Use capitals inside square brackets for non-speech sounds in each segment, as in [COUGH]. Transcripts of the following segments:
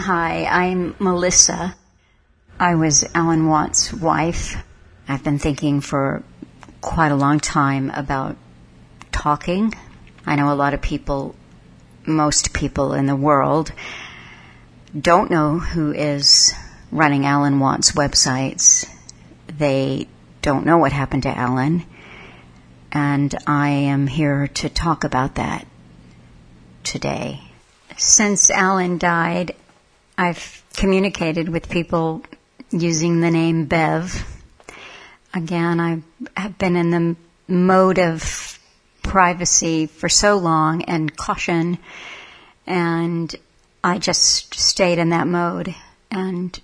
Hi, I'm Melissa. I was Alan Watt's wife. I've been thinking for quite a long time about talking. I know a lot of people, most people in the world, don't know who is running Alan Watt's websites. They don't know what happened to Alan. And I am here to talk about that today. Since Alan died, I've communicated with people using the name Bev. Again, I have been in the mode of privacy for so long and caution, and I just stayed in that mode. And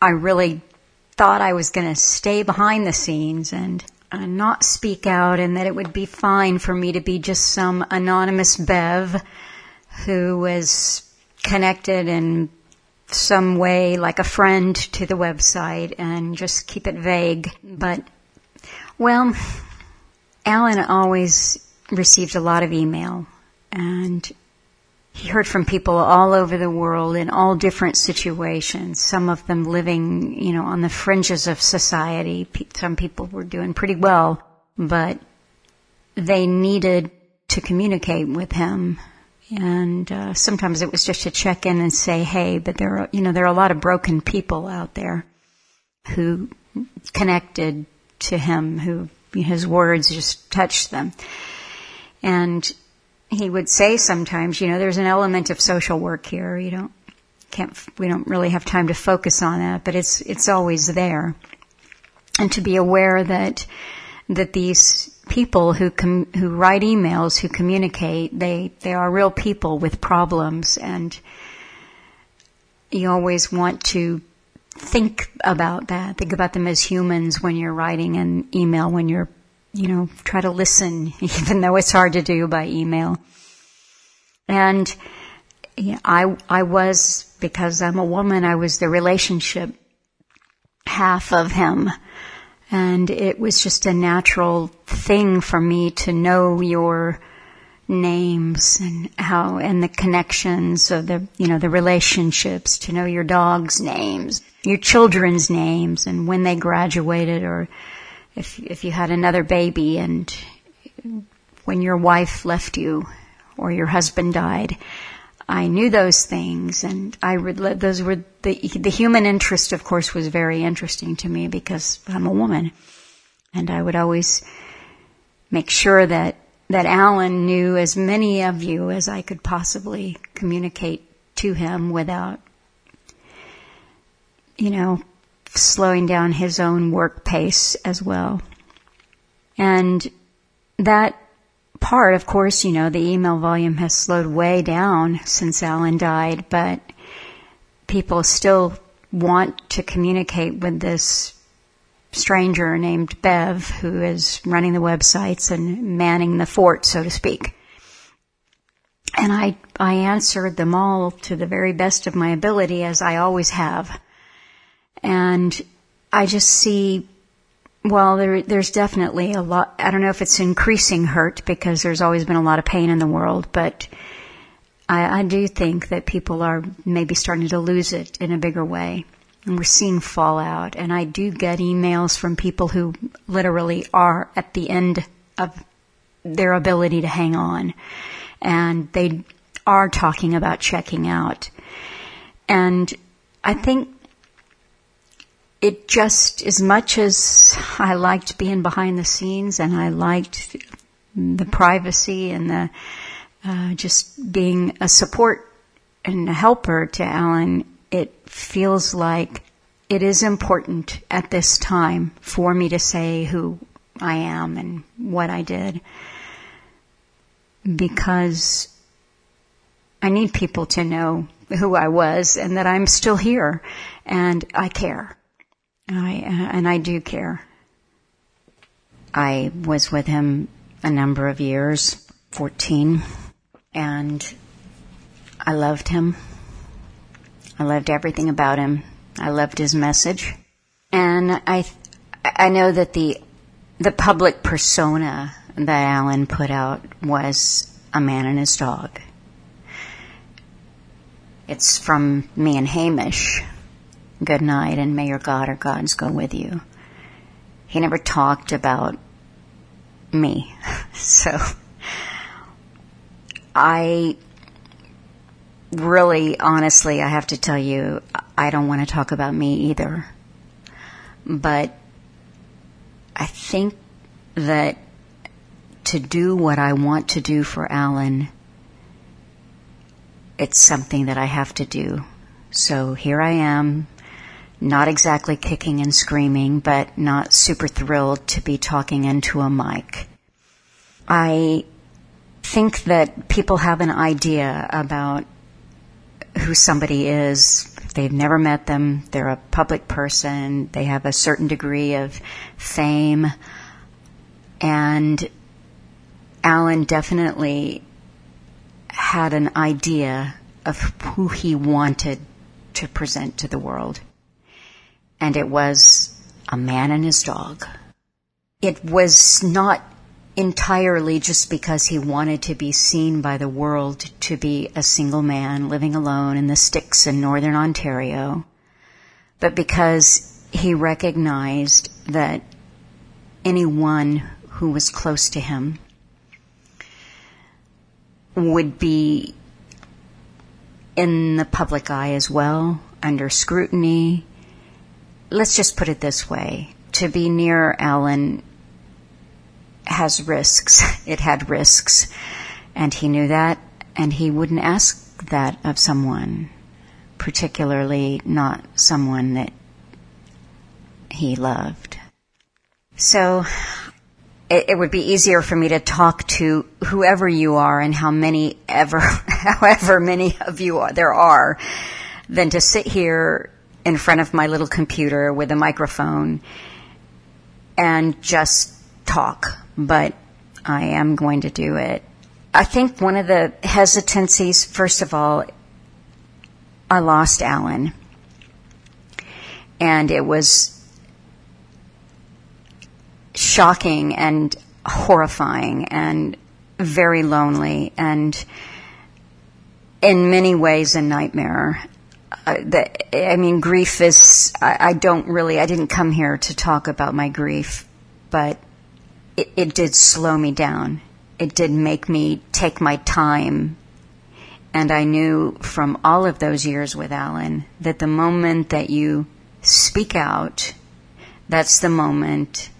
I really thought I was going to stay behind the scenes and uh, not speak out, and that it would be fine for me to be just some anonymous Bev who was connected in some way, like a friend, to the website, and just keep it vague. But, well, Alan always received a lot of email, and he heard from people all over the world in all different situations. Some of them living, you know, on the fringes of society. Some people were doing pretty well, but they needed to communicate with him. And uh, sometimes it was just to check in and say, "Hey," but there are, you know, there are a lot of broken people out there who connected to him, who his words just touched them, and he would say sometimes, you know, there's an element of social work here. You don't can't we don't really have time to focus on that, but it's it's always there. And to be aware that that these people who com- who write emails, who communicate, they they are real people with problems, and you always want to think about that. Think about them as humans when you're writing an email, when you're you know, try to listen, [LAUGHS] even though it's hard to do by email. And yeah, I, I was, because I'm a woman, I was the relationship half of him. And it was just a natural thing for me to know your names and how, and the connections of the, you know, the relationships, to know your dog's names, your children's names, and when they graduated or, if if you had another baby and when your wife left you or your husband died, I knew those things, and I would those were the the human interest. Of course, was very interesting to me because I'm a woman, and I would always make sure that that Alan knew as many of you as I could possibly communicate to him without, you know, slowing down his own work pace as well. And that part, of course, you know, the email volume has slowed way down since Alan died, but people still want to communicate with this stranger named Bev who is running the websites and manning the fort, so to speak. And I, I answered them all to the very best of my ability as I always have. And I just see, well, there, there's definitely a lot, I don't know if it's increasing hurt because there's always been a lot of pain in the world, but I, I do think that people are maybe starting to lose it in a bigger way. And we're seeing fallout. And I do get emails from people who literally are at the end of their ability to hang on. And they are talking about checking out. And I think it just, as much as I liked being behind the scenes and I liked the privacy and the, uh, just being a support and a helper to Alan, it feels like it is important at this time for me to say who I am and what I did because I need people to know who I was and that I'm still here and I care. I, uh, and I do care. I was with him a number of years, 14, and I loved him. I loved everything about him. I loved his message. And I, I know that the, the public persona that Alan put out was a man and his dog. It's from me and Hamish. Good night, and may your God or gods go with you. He never talked about me. [LAUGHS] So I really, honestly, I have to tell you, I don't want to talk about me either. But I think that to do what I want to do for Alan, it's something that I have to do. So here I am, not exactly kicking and screaming, but not super thrilled to be talking into a mic. I think that people have an idea about who somebody is. They've never met them. They're a public person. They have a certain degree of fame. And Alan definitely had an idea of who he wanted to present to the world. And it was a man and his dog. It was not entirely just because he wanted to be seen by the world to be a single man living alone in the sticks in northern Ontario, but because he recognized that anyone who was close to him would be in the public eye as well, under scrutiny. Let's just put it this way. To be near Alan has risks. [LAUGHS] It had risks. And he knew that, and he wouldn't ask that of someone, particularly not someone that he loved. So it, it, would be easier for me to talk to whoever you are and how many ever, [LAUGHS] however many of you are, there are, than to sit here in front of my little computer with a microphone and just talk but I am going to do it. I think one of the hesitancies, first of all, I lost Alan. And it was shocking and horrifying and very lonely and in many ways a nightmare. Uh, I mean, grief is, I, I don't really, I didn't come here to talk about my grief, but it, it did slow me down. It did make me take my time. And I knew from all of those years with Alan that the moment that you speak out, that's the moment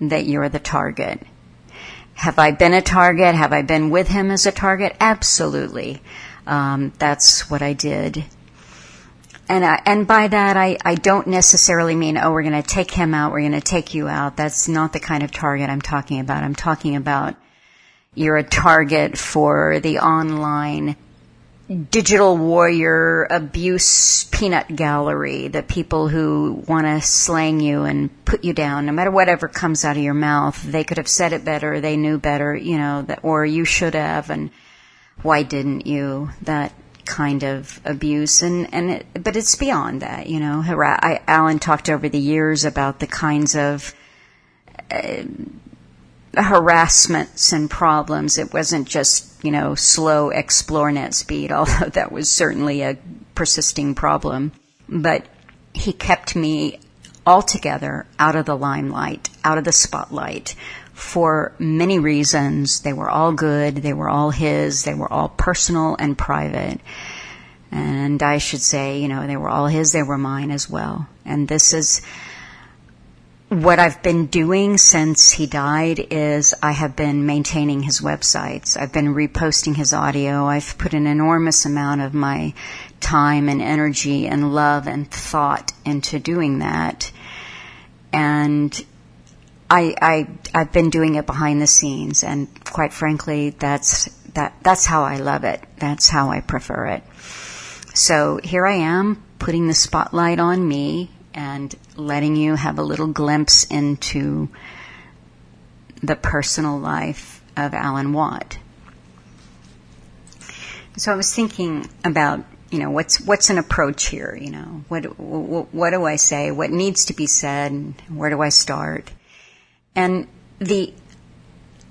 that you're the target. Have I been a target? Have I been with him as a target? Absolutely. Um, that's what I did and I, and by that I, I don't necessarily mean oh we're going to take him out we're going to take you out. That's not the kind of target I'm talking about. I'm talking about you're a target for the online digital warrior abuse peanut gallery the people who want to slang you and put you down. No matter whatever comes out of your mouth they could have said it better they knew better you know or you should have and why didn't you? That kind of abuse and and it, but it's beyond that you know. I, Alan talked over the years about the kinds of uh, harassments and problems. It wasn't just you know slow Xplornet speed [LAUGHS] although that was certainly a persisting problem. But he kept me altogether out of the limelight out of the spotlight for many reasons. They were all good. They were all his. They were all personal and private. And I should say, you know, they were all his. They were mine as well. And this is what I've been doing since he died is I have been maintaining his websites. I've been reposting his audio. I've put an enormous amount of my time and energy and love and thought into doing that. And I, I I've been doing it behind the scenes, and quite frankly, that's that that's how I love it. That's how I prefer it. So here I am, putting the spotlight on me and letting you have a little glimpse into the personal life of Alan Watt. So I was thinking about you know what's what's an approach here you know what, what what do i say what needs to be said where do i start and the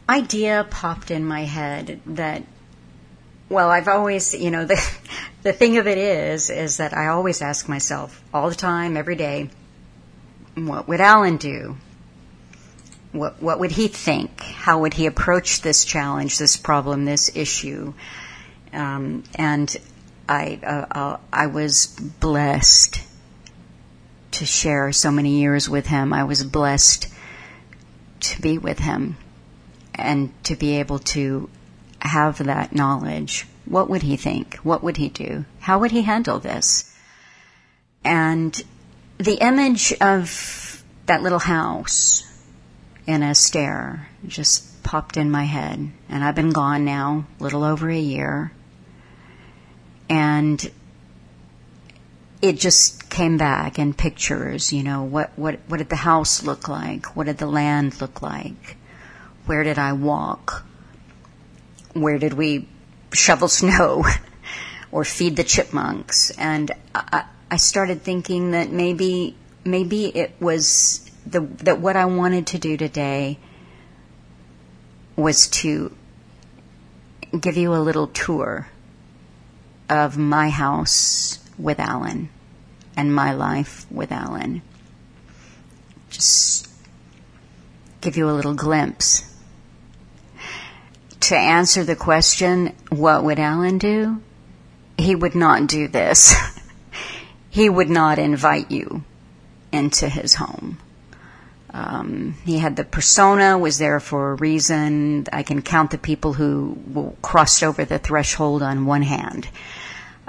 idea popped in my head that Well, I've always, you know, [LAUGHS] the the thing of it is, is that I always ask myself all the time, every day, what would Alan do? What what would he think? How would he approach this challenge, this problem, this issue? Um, and I uh, uh, I was blessed to share so many years with him. I was blessed to be with him and to be able to have that knowledge. What would he think? What would he do? How would he handle this? And the image of that little house in a stair just popped in my head. And I've been gone now little over a year. And it just came back in pictures, you know, what, what, what did the house look like? What did the land look like? Where did I walk? Where did we shovel [LAUGHS] snow or feed the chipmunks? And I, I started thinking that maybe, maybe it was the, that what I wanted to do today was to give you a little tour of my house with Alan and my life with Alan. Just give you a little glimpse. To answer the question, what would Alan do? He would not do this. [LAUGHS] he would not invite you into his home. Um, he had the persona, was there for a reason. I can count the people who crossed over the threshold on one hand.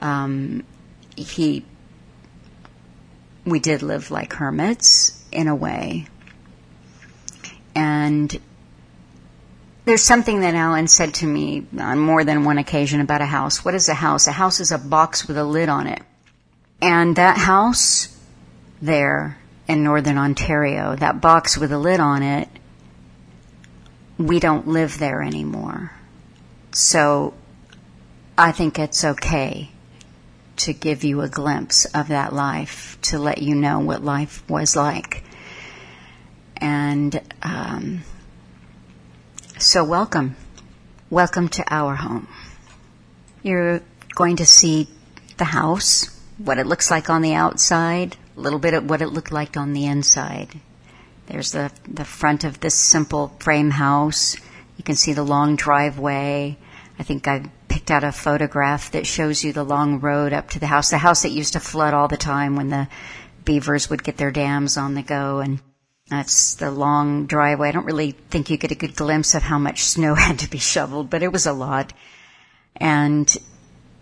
Um, he we did live like hermits in a way. And there's something that Alan said to me on more than one occasion about a house. What is a house? A house is a box with a lid on it. And that house there in northern Ontario, that box with a lid on it, we don't live there anymore. So I think it's okay to give you a glimpse of that life, to let you know what life was like. And um, so, welcome. Welcome to our home. You're going to see the house, what it looks like on the outside, a little bit of what it looked like on the inside. There's the, the front of this simple frame house. You can see the long driveway. I think I picked out a photograph that shows you the long road up to the house, the house that used to flood all the time when the beavers would get their dams on the go and that's the long driveway. I don't really think you get a good glimpse of how much snow [LAUGHS] had to be shoveled, but it was a lot. And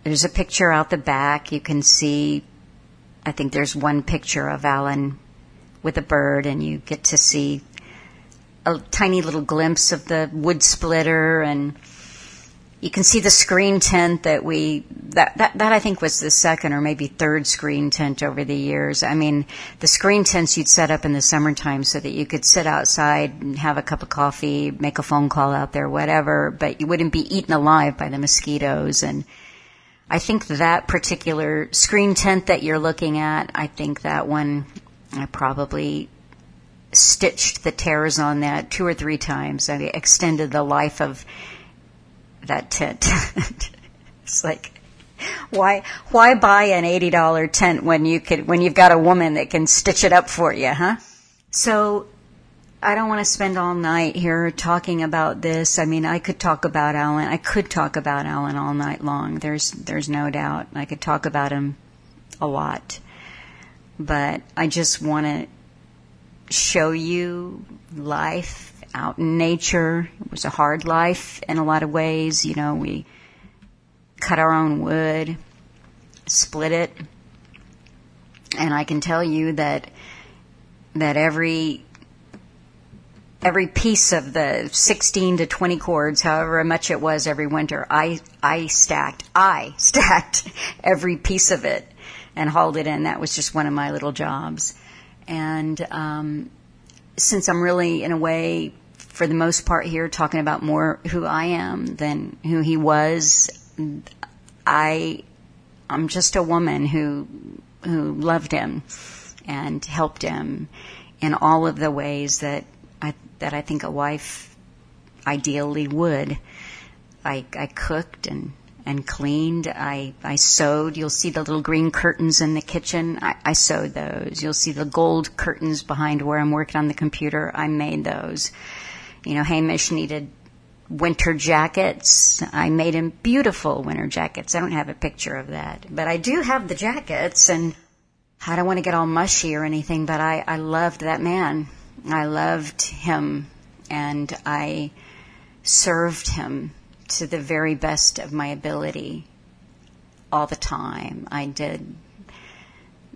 there's a picture out the back. You can see, I think there's one picture of Alan with a bird and you get to see a tiny little glimpse of the wood splitter and you can see the screen tent that we that, that that I think was the second or maybe third screen tent over the years. I mean, the screen tents you'd set up in the summertime so that you could sit outside and have a cup of coffee, make a phone call out there, whatever, but you wouldn't be eaten alive by the mosquitoes and I think that particular screen tent that you're looking at, I think that one I probably stitched the tears on that two or three times. I extended the life of that tent. [LAUGHS] it's like, why why buy an eighty dollar tent when you could when you've got a woman that can stitch it up for you, huh? So I don't want to spend all night here talking about this. I mean, I could talk about Alan. I could talk about Alan all night long. There's there's no doubt. I could talk about him a lot. But I just want to show you life out in nature. It was a hard life in a lot of ways. You know, we cut our own wood, split it, and I can tell you that that every every piece of the 16 to 20 cords, however much it was every winter, I I stacked I [LAUGHS] stacked every piece of it and hauled it in. That was just one of my little jobs, and um, since I'm really in a way for the most part here talking about more who I am than who he was. I I'm just a woman who who loved him and helped him in all of the ways that I that I think a wife ideally would. I I cooked and and cleaned. I, I sewed. You'll see the little green curtains in the kitchen. I, I sewed those. You'll see the gold curtains behind where I'm working on the computer. I made those. You know, Hamish needed winter jackets. I made him beautiful winter jackets. I don't have a picture of that, but I do have the jackets and I don't want to get all mushy or anything, but I, I loved that man. I loved him and I served him to the very best of my ability all the time. I did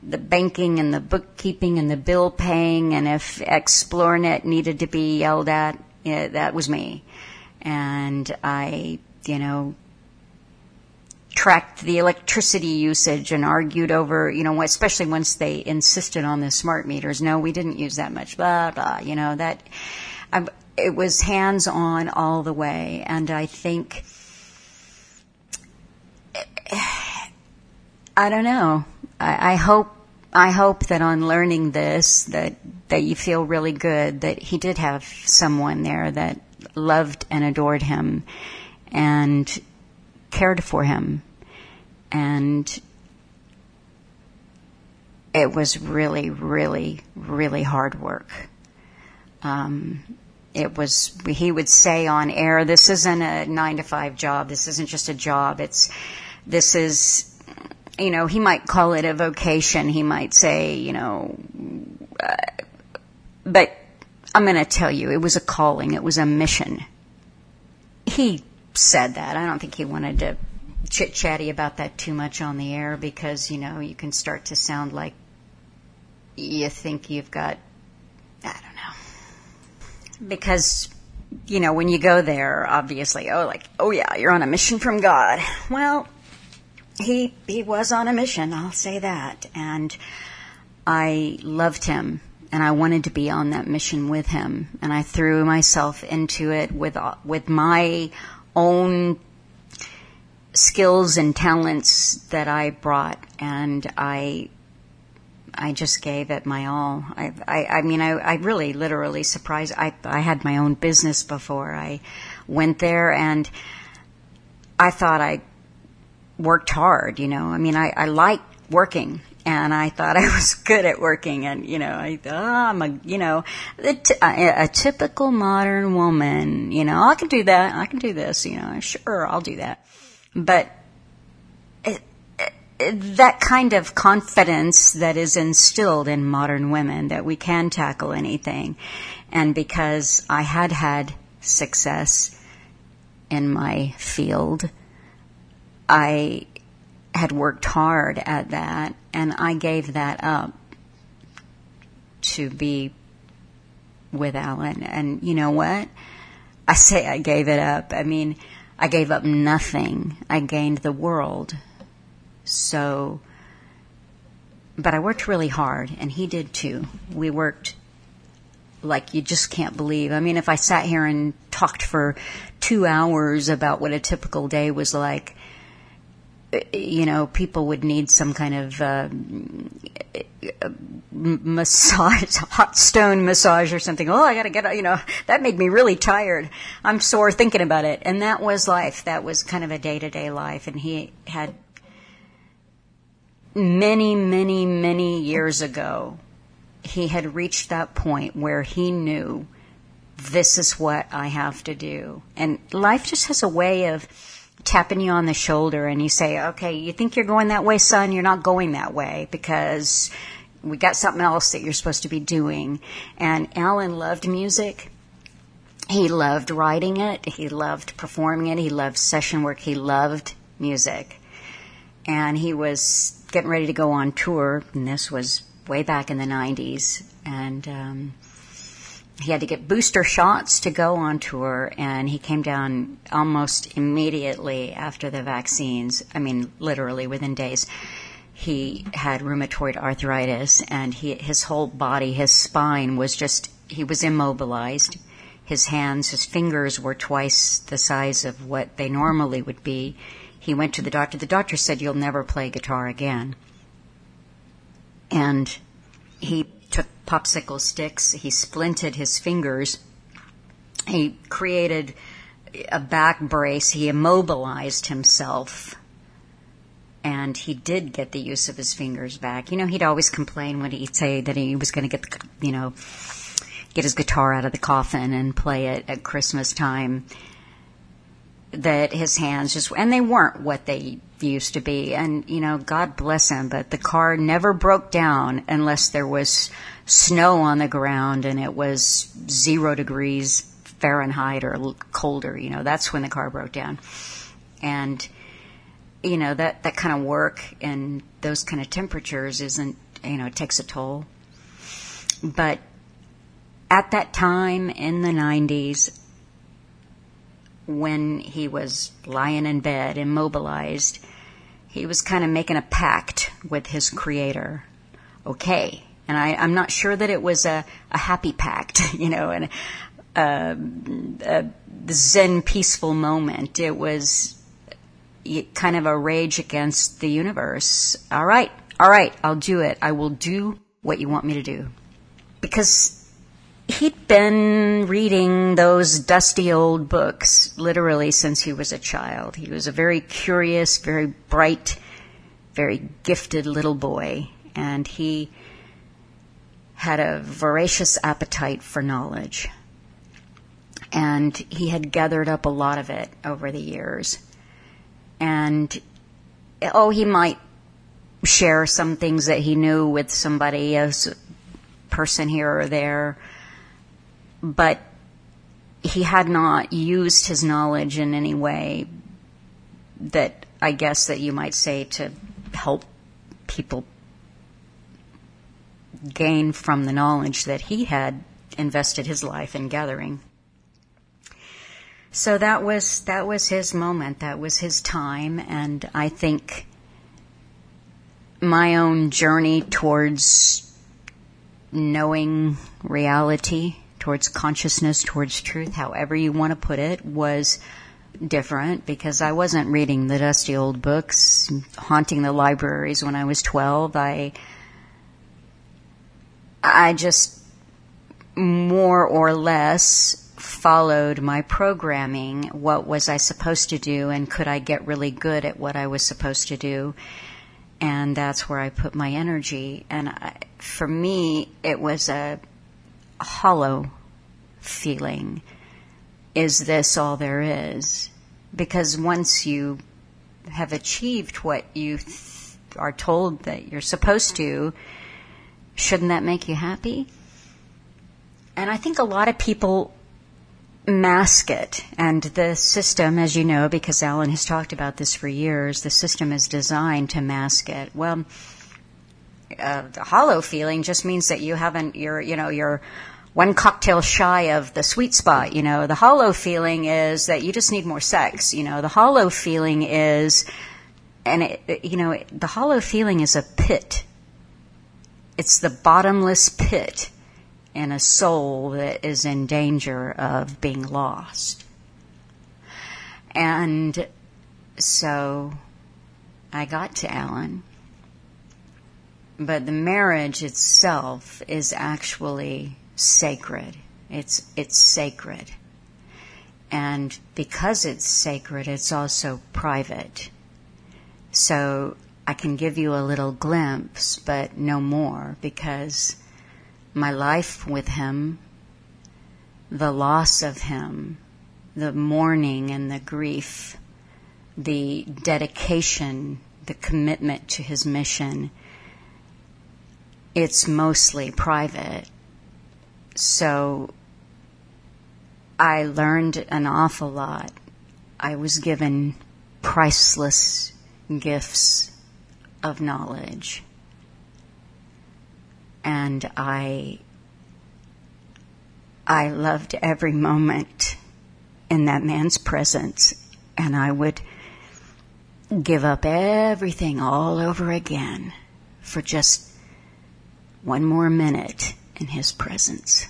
the banking and the bookkeeping and the bill paying, and if Xplornet needed to be yelled at, that was me. And I, you know, tracked the electricity usage and argued over, you know, especially once they insisted on the smart meters. No, we didn't use that much, blah, blah, you know, that, I, it was hands on all the way. And I think, [SIGHS] I don't know. I, I hope, I hope that on learning this, that, that you feel really good that he did have someone there that loved and adored him and cared for him. And it was really, really, really hard work. Um, it was, he would say on air, this isn't a nine to five job. This isn't just a job. It's, this is, you know, he might call it a vocation. He might say, you know, uh, but I'm going to tell you, it was a calling. It was a mission. He said that. I don't think he wanted to chit chatty about that too much on the air because, you know, you can start to sound like you think you've got, I don't know. Because, you know, when you go there, obviously, oh, like, oh yeah, you're on a mission from God. Well, he, he was on a mission, I'll say that. And I loved him and I wanted to be on that mission with him. And I threw myself into it with, uh, with my own skills and talents that I brought, and I I just gave it my all. I I, I mean I, I really literally surprised. I I had my own business before I went there, and I thought I worked hard. You know, I mean I I like working. And I thought [LAUGHS] I was good at working, and you know, I oh, I'm a, you know, a, a, a typical modern woman. You know, I can do that. I can do this. You know, sure, I'll do that but it, it, that kind of confidence that is instilled in modern women that we can tackle anything. And because I had had success in my field, I had worked hard at that and I gave that up to be with Alan. And you know what? I say I gave it up. I mean, I gave up nothing. I gained the world. So, but I worked really hard, and he did too. We worked like you just can't believe. I mean, if I sat here and talked for two hours about what a typical day was like, you know, people would need some kind of uh, massage, [LAUGHS] hot stone massage or something. Oh, I got to get, you know, that made me really tired. I'm sore thinking about it. And that was life. That was kind of a day to day life. And he had many, many, many years ago, he had reached that point where he knew this is what I have to do. And life just has a way of, tapping you on the shoulder and you say, okay, you think you're going that way, son? You're not going that way because we got something else that you're supposed to be doing. And Alan loved music. He loved writing it. He loved performing it. He loved session work. He loved music. And he was getting ready to go on tour, and this was way back in the 90s. And um, he had to get booster shots to go on tour, and he came down almost immediately after the vaccines. I mean, literally within days. He had rheumatoid arthritis, and he, his whole body, his spine was just, he was immobilized. His hands, his fingers were twice the size of what they normally would be. He went to the doctor. The doctor said, You'll never play guitar again. And he popsicle sticks. He splinted his fingers. He created a back brace. He immobilized himself and he did get the use of his fingers back. You know, he'd always complain when he'd say that he was going to get the, you know, get his guitar out of the coffin and play it at Christmas time. That his hands just, and they weren't what they used to be. And, you know, God bless him, but the car never broke down unless there was snow on the ground and it was zero degrees Fahrenheit or colder. You know, that's when the car broke down. And, you know, that, that kind of work and those kind of temperatures isn't, you know, it takes a toll. But at that time in the 90s, when he was lying in bed, immobilized, he was kind of making a pact with his creator. Okay. And I, I'm not sure that it was a, a happy pact, [LAUGHS] you know, and uh, a Zen peaceful moment. It was kind of a rage against the universe. All right, all right, I'll do it. I will do what you want me to do. Because he'd been reading those dusty old books literally since he was a child. He was a very curious, very bright, very gifted little boy, and he had a voracious appetite for knowledge. And he had gathered up a lot of it over the years. And, oh, he might share some things that he knew with somebody, a person here or there but he had not used his knowledge in any way that I guess that you might say to help people gain from the knowledge that he had invested his life in gathering. So that was that was his moment, that was his time and I think my own journey towards knowing reality towards consciousness, towards truth, however you want to put it, was different because I wasn't reading the dusty old books, haunting the libraries when I was 12. I, I just more or less followed my programming. What was I supposed to do and could I get really good at what I was supposed to do? And that's where I put my energy. And I, for me, it was a, hollow feeling. Is this all there is? Because once you have achieved what you th- are told that you're supposed to, shouldn't that make you happy? And I think a lot of people mask it. And the system, as you know, because Alan has talked about this for years, the system is designed to mask it. Well, uh, the hollow feeling just means that you haven't, you're, you know, you're one cocktail shy of the sweet spot. You know, the hollow feeling is that you just need more sex. You know, the hollow feeling is, and it, you know, the hollow feeling is a pit. It's the bottomless pit in a soul that is in danger of being lost. And so I got to Alan. But the marriage itself is actually sacred. It's, it's sacred. And because it's sacred, it's also private. So I can give you a little glimpse, but no more because my life with him, the loss of him, the mourning and the grief, the dedication, the commitment to his mission, it's mostly private. So I learned an awful lot. I was given priceless gifts of knowledge. And I, I loved every moment in that man's presence. And I would give up everything all over again for just one more minute in His presence.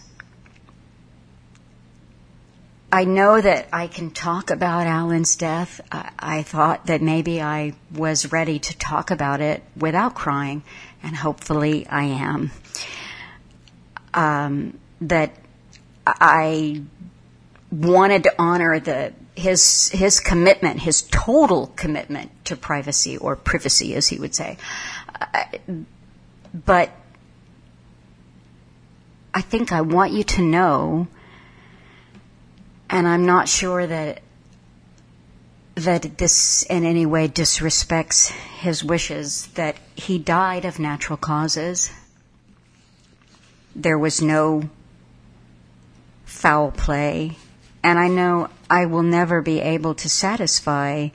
I know that I can talk about Alan's death. I, I, thought that maybe I was ready to talk about it without crying, and hopefully I am. Um, that I wanted to honor the his his commitment, his total commitment to privacy or privacy, as he would say. Uh, but I think I want you to know, and I'm not sure that that this in any way disrespects his wishes, that he died of natural causes. There was no foul play. And I know I will never be able to satisfy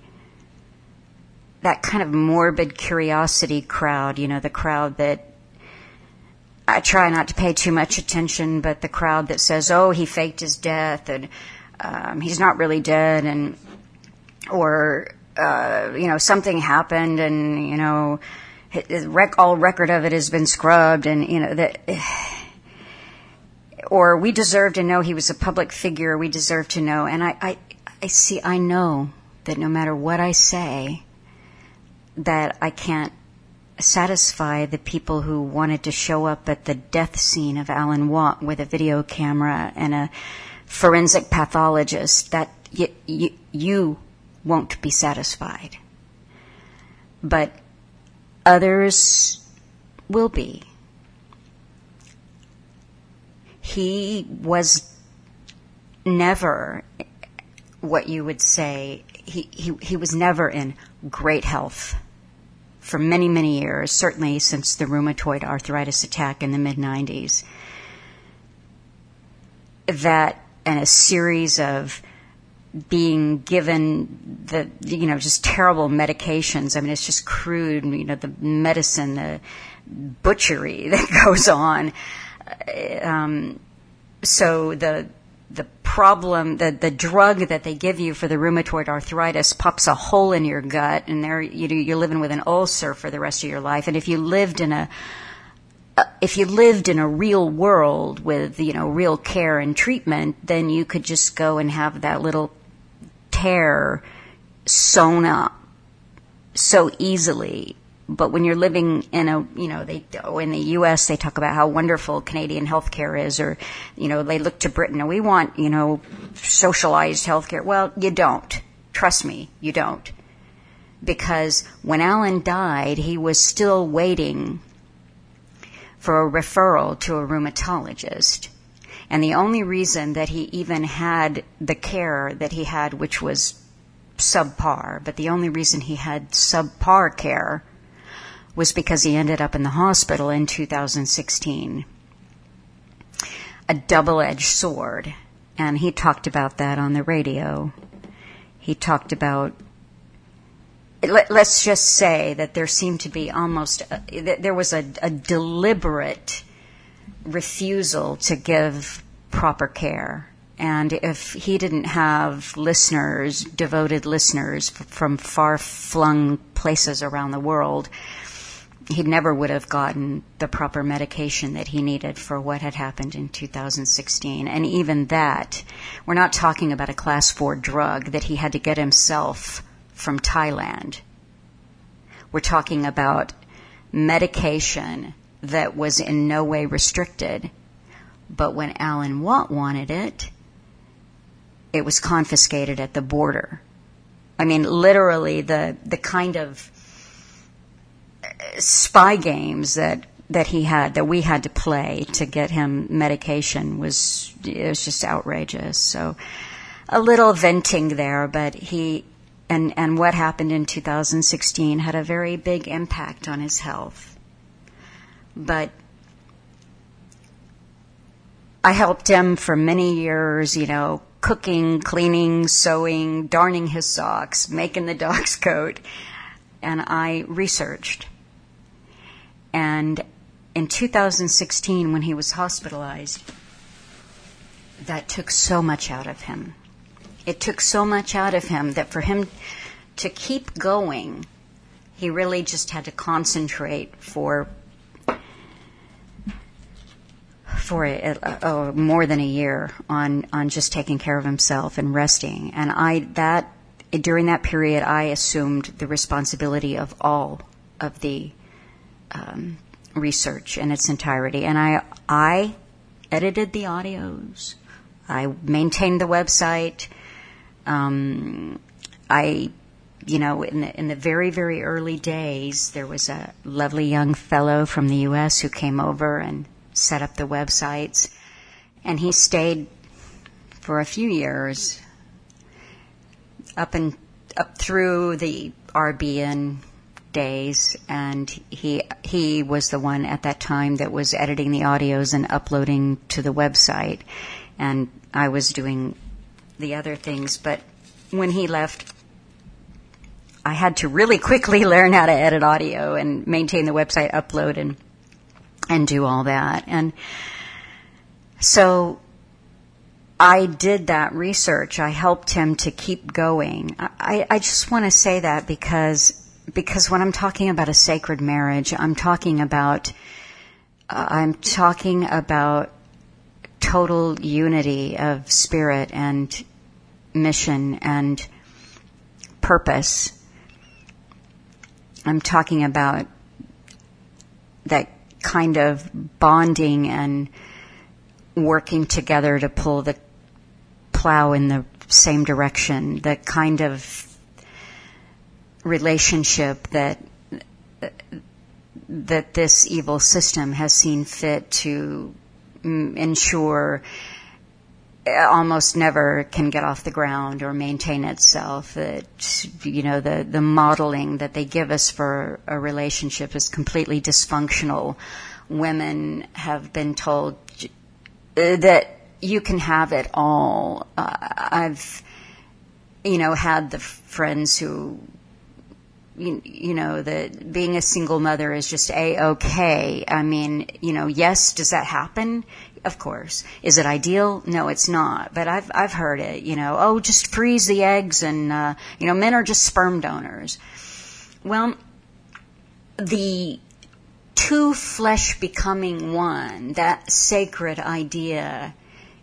that kind of morbid curiosity crowd, you know, the crowd that I try not to pay too much attention, but the crowd that says, "Oh, he faked his death," and um, he's not really dead, and or uh, you know something happened, and you know rec- all record of it has been scrubbed, and you know that. [SIGHS] Or we deserve to know he was a public figure. We deserve to know, and I, I, I see. I know that no matter what I say, that I can't satisfy the people who wanted to show up at the death scene of Alan Watt with a video camera and a forensic pathologist. That y- y- you won't be satisfied, but others will be. He was never what you would say. He, he, he was never in great health for many, many years, certainly since the rheumatoid arthritis attack in the mid 90s. That and a series of being given the you know just terrible medications. I mean, it's just crude. You know, the medicine, the butchery [LAUGHS] that goes on. Um, so the the problem, the, the drug that they give you for the rheumatoid arthritis pops a hole in your gut, and there you know, you're living with an ulcer for the rest of your life. And if you lived in a uh, if you lived in a real world with you know real care and treatment, then you could just go and have that little tear sewn up so easily but when you're living in a, you know, they, oh, in the U.S., they talk about how wonderful Canadian healthcare is, or, you know, they look to Britain and we want, you know, socialized healthcare. Well, you don't. Trust me, you don't. Because when Alan died, he was still waiting for a referral to a rheumatologist. And the only reason that he even had the care that he had, which was subpar, but the only reason he had subpar care was because he ended up in the hospital in 2016. A double edged sword. And he talked about that on the radio. He talked about let, us just say that there seemed to be almost uh, a, there was a, a, deliberate refusal to give proper care and if he didn't have listeners devoted listeners from far flung places around the world he never would have gotten the proper medication that he needed for what had happened in 2016. And even that, we're not talking about a class four drug that he had to get himself from Thailand. We're talking about medication that was in no way restricted. But when Alan Watt wanted it, it was confiscated at the border. I mean, literally the, the kind of uh, spy games that that he had that we had to play to get him medication was it was just outrageous. So a little venting there, but he and and what happened in 2016 had a very big impact on his health. But I helped him for many years, you know, cooking, cleaning, sewing, darning his socks, making the dog's coat, and I researched and in 2016, when he was hospitalized, that took so much out of him. It took so much out of him that for him to keep going, he really just had to concentrate for for a, a, a, more than a year on on just taking care of himself and resting. And I that during that period, I assumed the responsibility of all of the um, research in its entirety, and I I edited the audios. I maintained the website. Um, I, you know, in the, in the very, very early days, there was a lovely young fellow from the U.S. who came over and set up the websites, and he stayed for a few years up and up through the RBN days, and he he was the one at that time that was editing the audios and uploading to the website, and I was doing the other things. But when he left, I had to really quickly [LAUGHS] learn how to edit audio and maintain the website upload and and do all that. And so I did that research. I helped him to keep going. I, I just want to say that because because when I'm talking about a sacred marriage, I'm talking about uh, I'm talking about total unity of spirit and mission and purpose. I'm talking about that kind of bonding and working together to pull the plow in the same direction, the kind of relationship that that this evil system has seen fit to ensure almost never can get off the ground or maintain itself. That you know the the modeling that they give us for a relationship is completely dysfunctional. Women have been told that you can have it all. Uh, I've you know had the friends who you, you know that being a single mother is just a okay. I mean, you know, yes, does that happen? Of course. Is it ideal? No, it's not. But I've I've heard it. You know, oh, just freeze the eggs, and uh, you know, men are just sperm donors. Well, the two flesh becoming one, that sacred idea,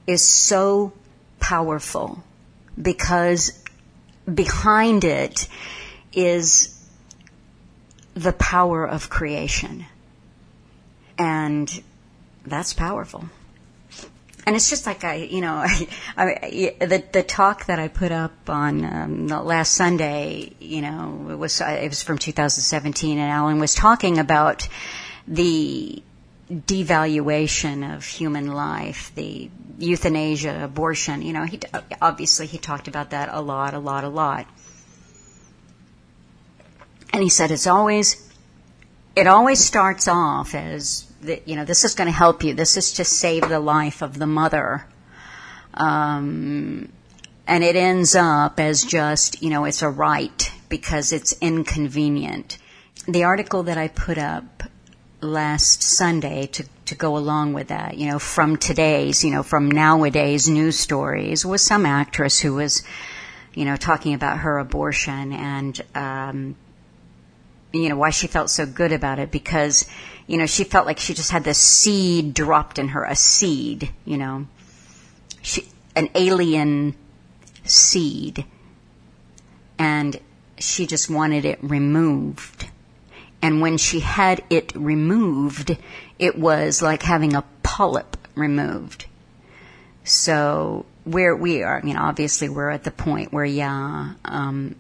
is so powerful because behind it is the power of creation. And that's powerful. And it's just like I, you know, [LAUGHS] I, I, the the talk that I put up on um, last Sunday, you know, it was it was from 2017, and Alan was talking about the devaluation of human life, the euthanasia, abortion. You know, he obviously he talked about that a lot, a lot, a lot. And he said it's always, it always starts off as, that, you know, this is going to help you. This is to save the life of the mother. Um, and it ends up as just, you know, it's a right because it's inconvenient. The article that I put up last Sunday to, to go along with that, you know, from today's, you know, from nowadays news stories was some actress who was, you know, talking about her abortion and, um, you know, why she felt so good about it because, you know, she felt like she just had this seed dropped in her, a seed, you know, she, an alien seed. And she just wanted it removed. And when she had it removed, it was like having a polyp removed. So where we are, I mean, obviously we're at the point where, yeah, um,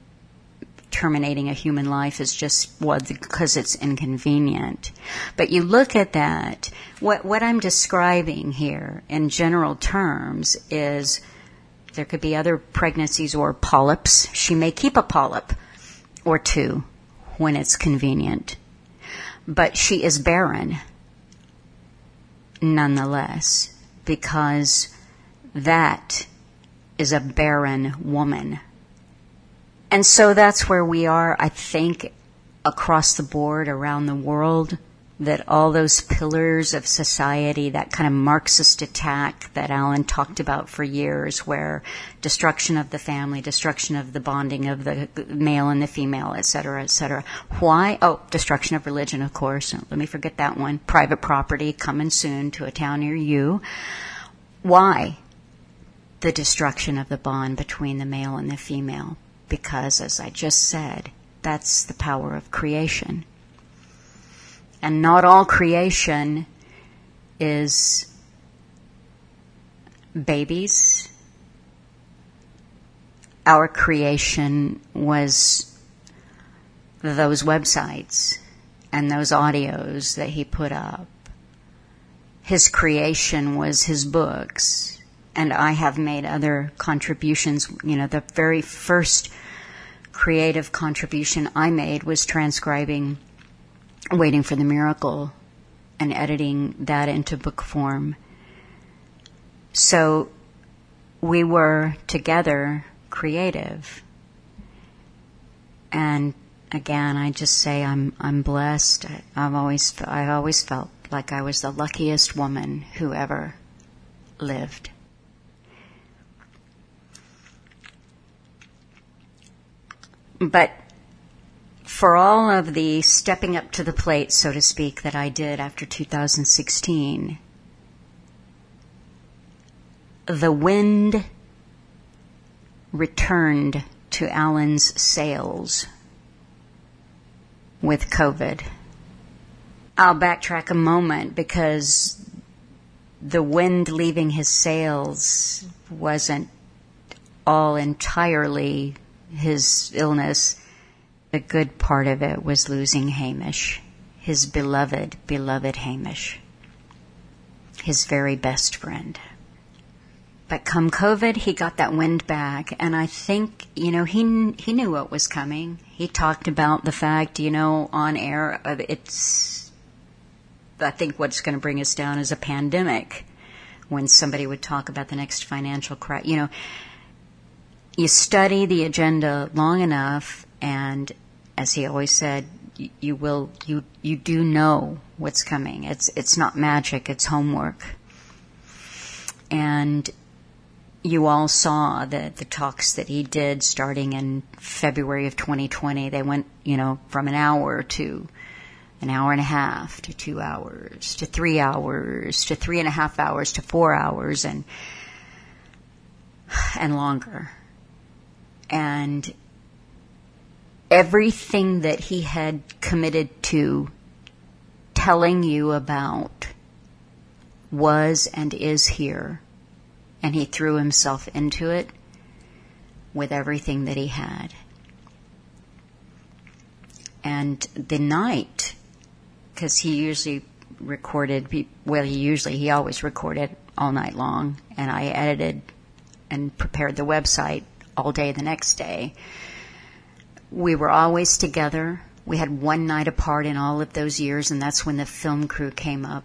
terminating a human life is just well because it's inconvenient. But you look at that. What what I'm describing here in general terms is there could be other pregnancies or polyps. She may keep a polyp or two when it's convenient, but she is barren nonetheless because that is a barren woman and so that's where we are, I think, across the board around the world. That all those pillars of society, that kind of Marxist attack that Alan talked about for years, where destruction of the family, destruction of the bonding of the male and the female, et cetera, et cetera. Why? Oh, destruction of religion, of course. Let me forget that one. Private property coming soon to a town near you. Why? The destruction of the bond between the male and the female because, as I just said, that's the power of creation. And not all creation is babies our creation was those websites and those audios that he put up. His creation was his books, and I have made other contributions. You know, the very first creative contribution I made was transcribing Waiting for the Miracle and editing that into book form. So we were together creative. And again, I just say I'm I'm blessed. I've always I always felt like I was the luckiest woman who ever lived. But for all of the stepping up to the plate, so to speak, that I did after 2016, the wind returned to Alan's sails with COVID. I'll backtrack a moment because the wind leaving his sails wasn't all entirely his illness. The good part of it was losing Hamish, his beloved, beloved Hamish, his very best friend. But come COVID, he got that wind back, and I think you know he he knew what was coming. He talked about the fact, you know, on air, it's. I think what's going to bring us down is a pandemic. When somebody would talk about the next financial crisis, you know, you study the agenda long enough, and as he always said, you, will you you do know what's coming. It's it's not magic; it's homework. And you all saw the, the talks that he did starting in February of 2020. They went, you know, from an hour to an hour and a half to two hours to three hours to three and a half hours to four hours and and longer. And everything that he had committed to telling you about was and is here and he threw himself into it with everything that he had. And the night, because he usually recorded, well, he usually, he always recorded all night long, and I edited and prepared the website all day the next day. We were always together. We had one night apart in all of those years, and that's when the film crew came up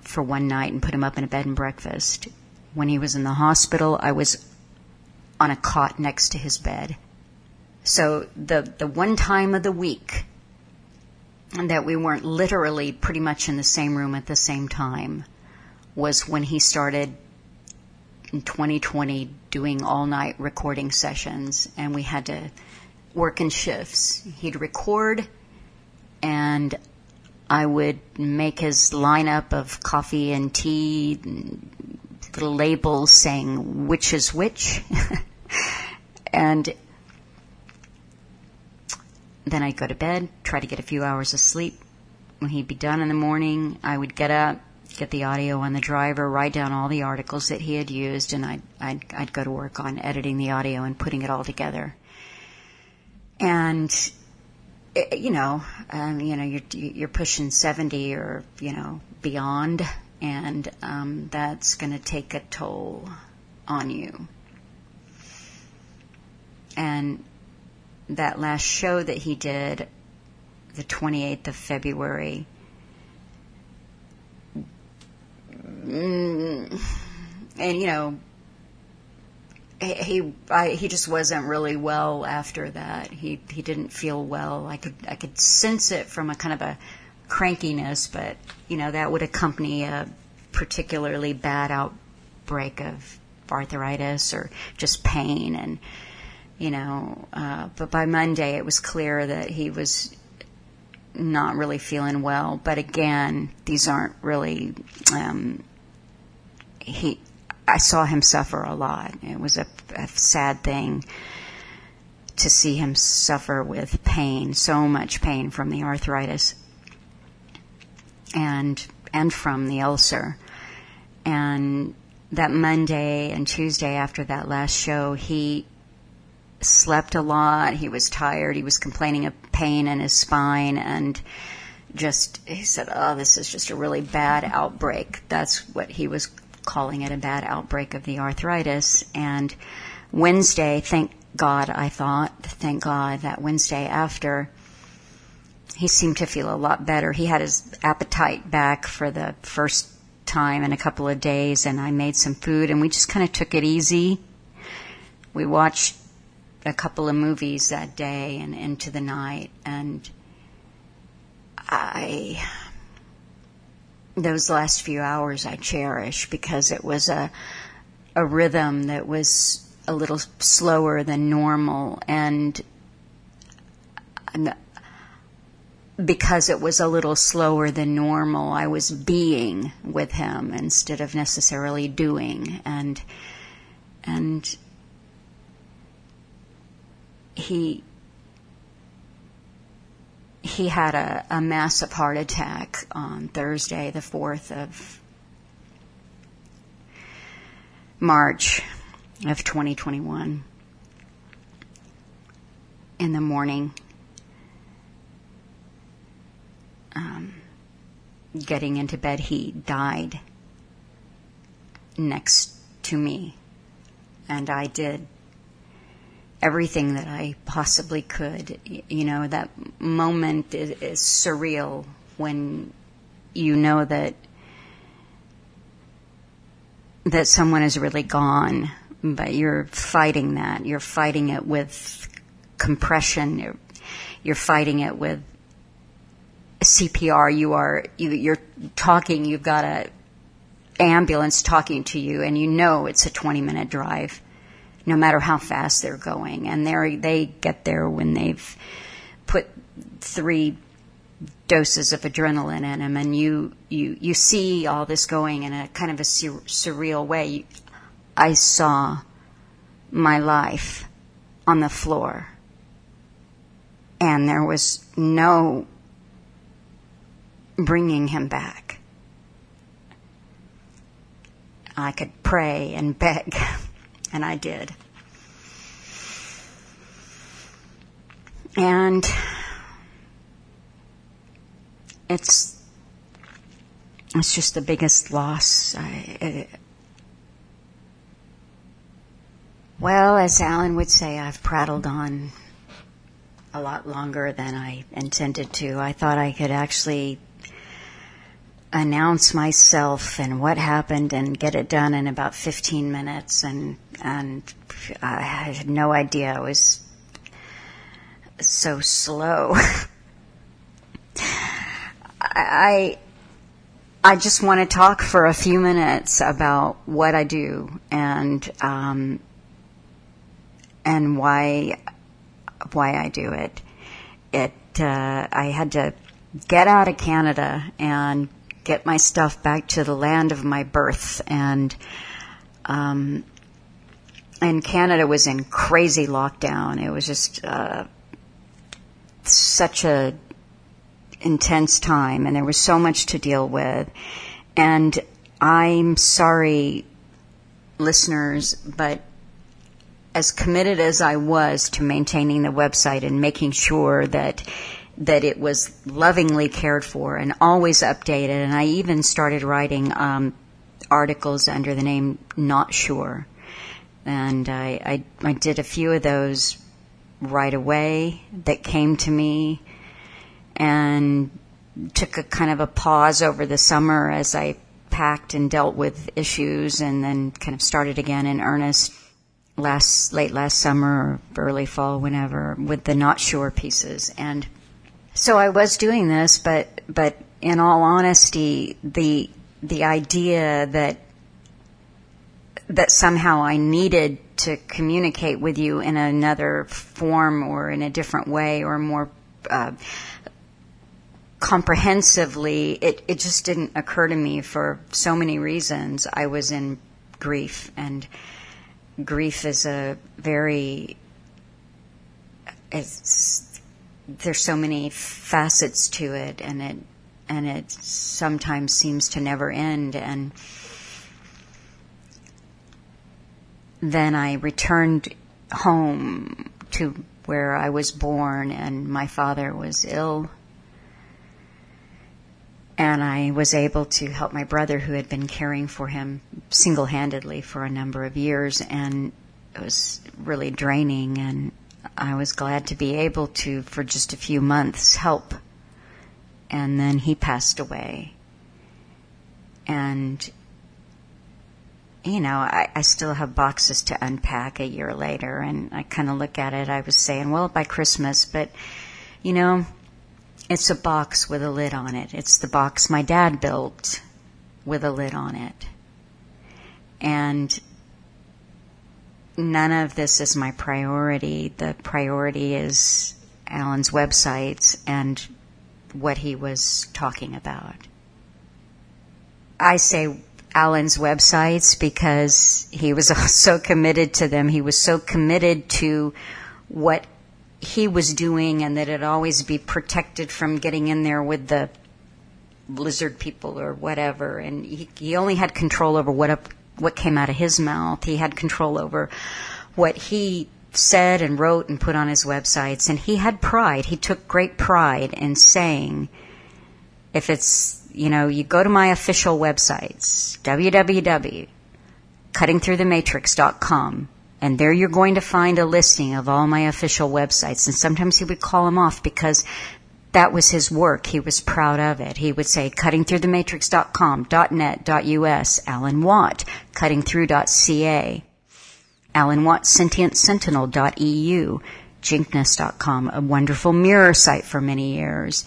for one night and put him up in a bed and breakfast when he was in the hospital, I was on a cot next to his bed. So the, the one time of the week that we weren't literally pretty much in the same room at the same time was when he started in 2020 doing all night recording sessions and we had to work in shifts. He'd record and I would make his lineup of coffee and tea and little labels saying which is which. [LAUGHS] and then I'd go to bed, try to get a few hours of sleep. When he'd be done in the morning, I would get up, get the audio on the driver, write down all the articles that he had used, and I'd, I'd, I'd go to work on editing the audio and putting it all together. And, eh, you know, um, you know, you're, you're pushing 70 or, you know, beyond and um, that's going to take a toll on you. And that last show that he did, the 28th of February, and you know, he I, he just wasn't really well after that. He he didn't feel well. I could I could sense it from a kind of a crankiness, but you know that would accompany a particularly bad outbreak of arthritis or just pain and you know uh, but by monday it was clear that he was not really feeling well but again these aren't really um, he i saw him suffer a lot it was a, a sad thing to see him suffer with pain so much pain from the arthritis and and from the ulcer. And that Monday and Tuesday after that last show, he slept a lot. He was tired. He was complaining of pain in his spine and just, he said, oh, this is just a really bad outbreak. That's what he was calling it, a bad outbreak of the arthritis. And Wednesday, thank God, I thought, thank God that Wednesday after, he seemed to feel a lot better. He had his appetite back for the first time in a couple of days, and I made some food, and we just kind of took it easy. We watched a couple of movies that day and into the night, and I those last few hours I cherish because it was a a rhythm that was a little slower than normal and because it was a little slower than normal, I was being with him instead of necessarily doing. And and he he had a, a massive heart attack on Thursday, the fourth of March of 2021 in the morning um, getting into bed, he died next to me. And I did everything that I possibly could. You know, that moment is, is surreal when you know that that someone is really gone, but you're fighting that. You're fighting it with compression. You're, you're fighting it with CPR, you are you, you're talking. You've got a ambulance talking to you, and you know it's a 20 minute drive, no matter how fast they're going. And they they get there when they've put three doses of adrenaline in them, and you you you see all this going in a kind of a sur- surreal way. I saw my life on the floor, and there was no bringing him back. I could pray and [LAUGHS] beg, and I did. And it's it's just the biggest loss. I, it, well, as Alan would say, I've prattled on a lot longer than I intended to. I thought I could actually announce myself and what happened and get it done in about 15 minutes and and I had no idea I was so slow. [LAUGHS] I I just want to talk for a few minutes about what I do and um, and why why I do it. It uh, I had to get out of Canada and get my stuff back to the land of my birth. And, um, and Canada was in crazy lockdown. It was just, uh, such a intense time and there was so much to deal with. And I'm sorry, listeners, but as committed as I was to maintaining the website and making sure that that it was lovingly cared for and always updated. And I even started writing um, articles under the name Not Sure. And I, I, I did a few of those right away that came to me and took a kind of a pause over the summer as I packed and dealt with issues and then kind of started again in earnest last late last summer or early fall whenever with the not sure pieces and so I was doing this, but but in all honesty, the the idea that that somehow I needed to communicate with you in another form or in a different way or more uh, comprehensively, it, it just didn't occur to me for so many reasons. I was in grief, and grief is a very it's there's so many facets to it, and it and it sometimes seems to never end. And then I returned home to where I was born, and my father was ill. And I was able to help my brother, who had been caring for him single handedly for a number of years, and it was really draining. And I was glad to be able to, for just a few months, help. And then he passed away. And you know, I, I still have boxes to unpack a year later, and I kind of look at it. I was saying, well, by Christmas, but you know, it's a box with a lid on it. It's the box my dad built with a lid on it. And none of this is my priority. The priority is Alan's websites and what he was talking about. I say Alan's websites because he was [LAUGHS] so committed to them. He was so committed to what he was doing and that it always be protected from getting in there with the lizard people or whatever. And he, he only had control over what what came out of his mouth. He had control over what he said and wrote and put on his websites. And he had pride. He took great pride in saying, if it's you know, you go to my official websites, www.cuttingthroughthematrix.com, and there you're going to find a listing of all my official websites. And sometimes he would call them off because that was his work. He was proud of it. He would say cuttingthroughthematrix.com, .net, .us, Alan Watt, cuttingthrough.ca, Alan Watt, sentientsentinel.eu, jinkness.com, a wonderful mirror site for many years.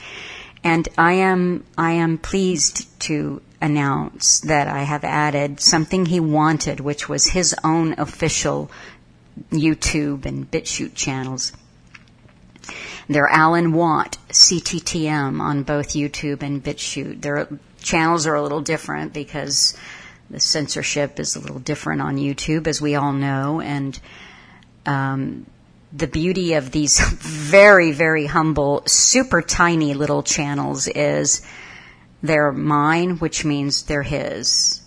And I am, I am pleased to announce that I have added something he wanted, which was his own official YouTube and BitChute channels. They're Alan Watt, CTTM on both YouTube and BitChute. Their channels are a little different because the censorship is a little different on YouTube, as we all know, and um, the beauty of these [LAUGHS] very, very humble, super tiny little channels is they're mine, which means they're his.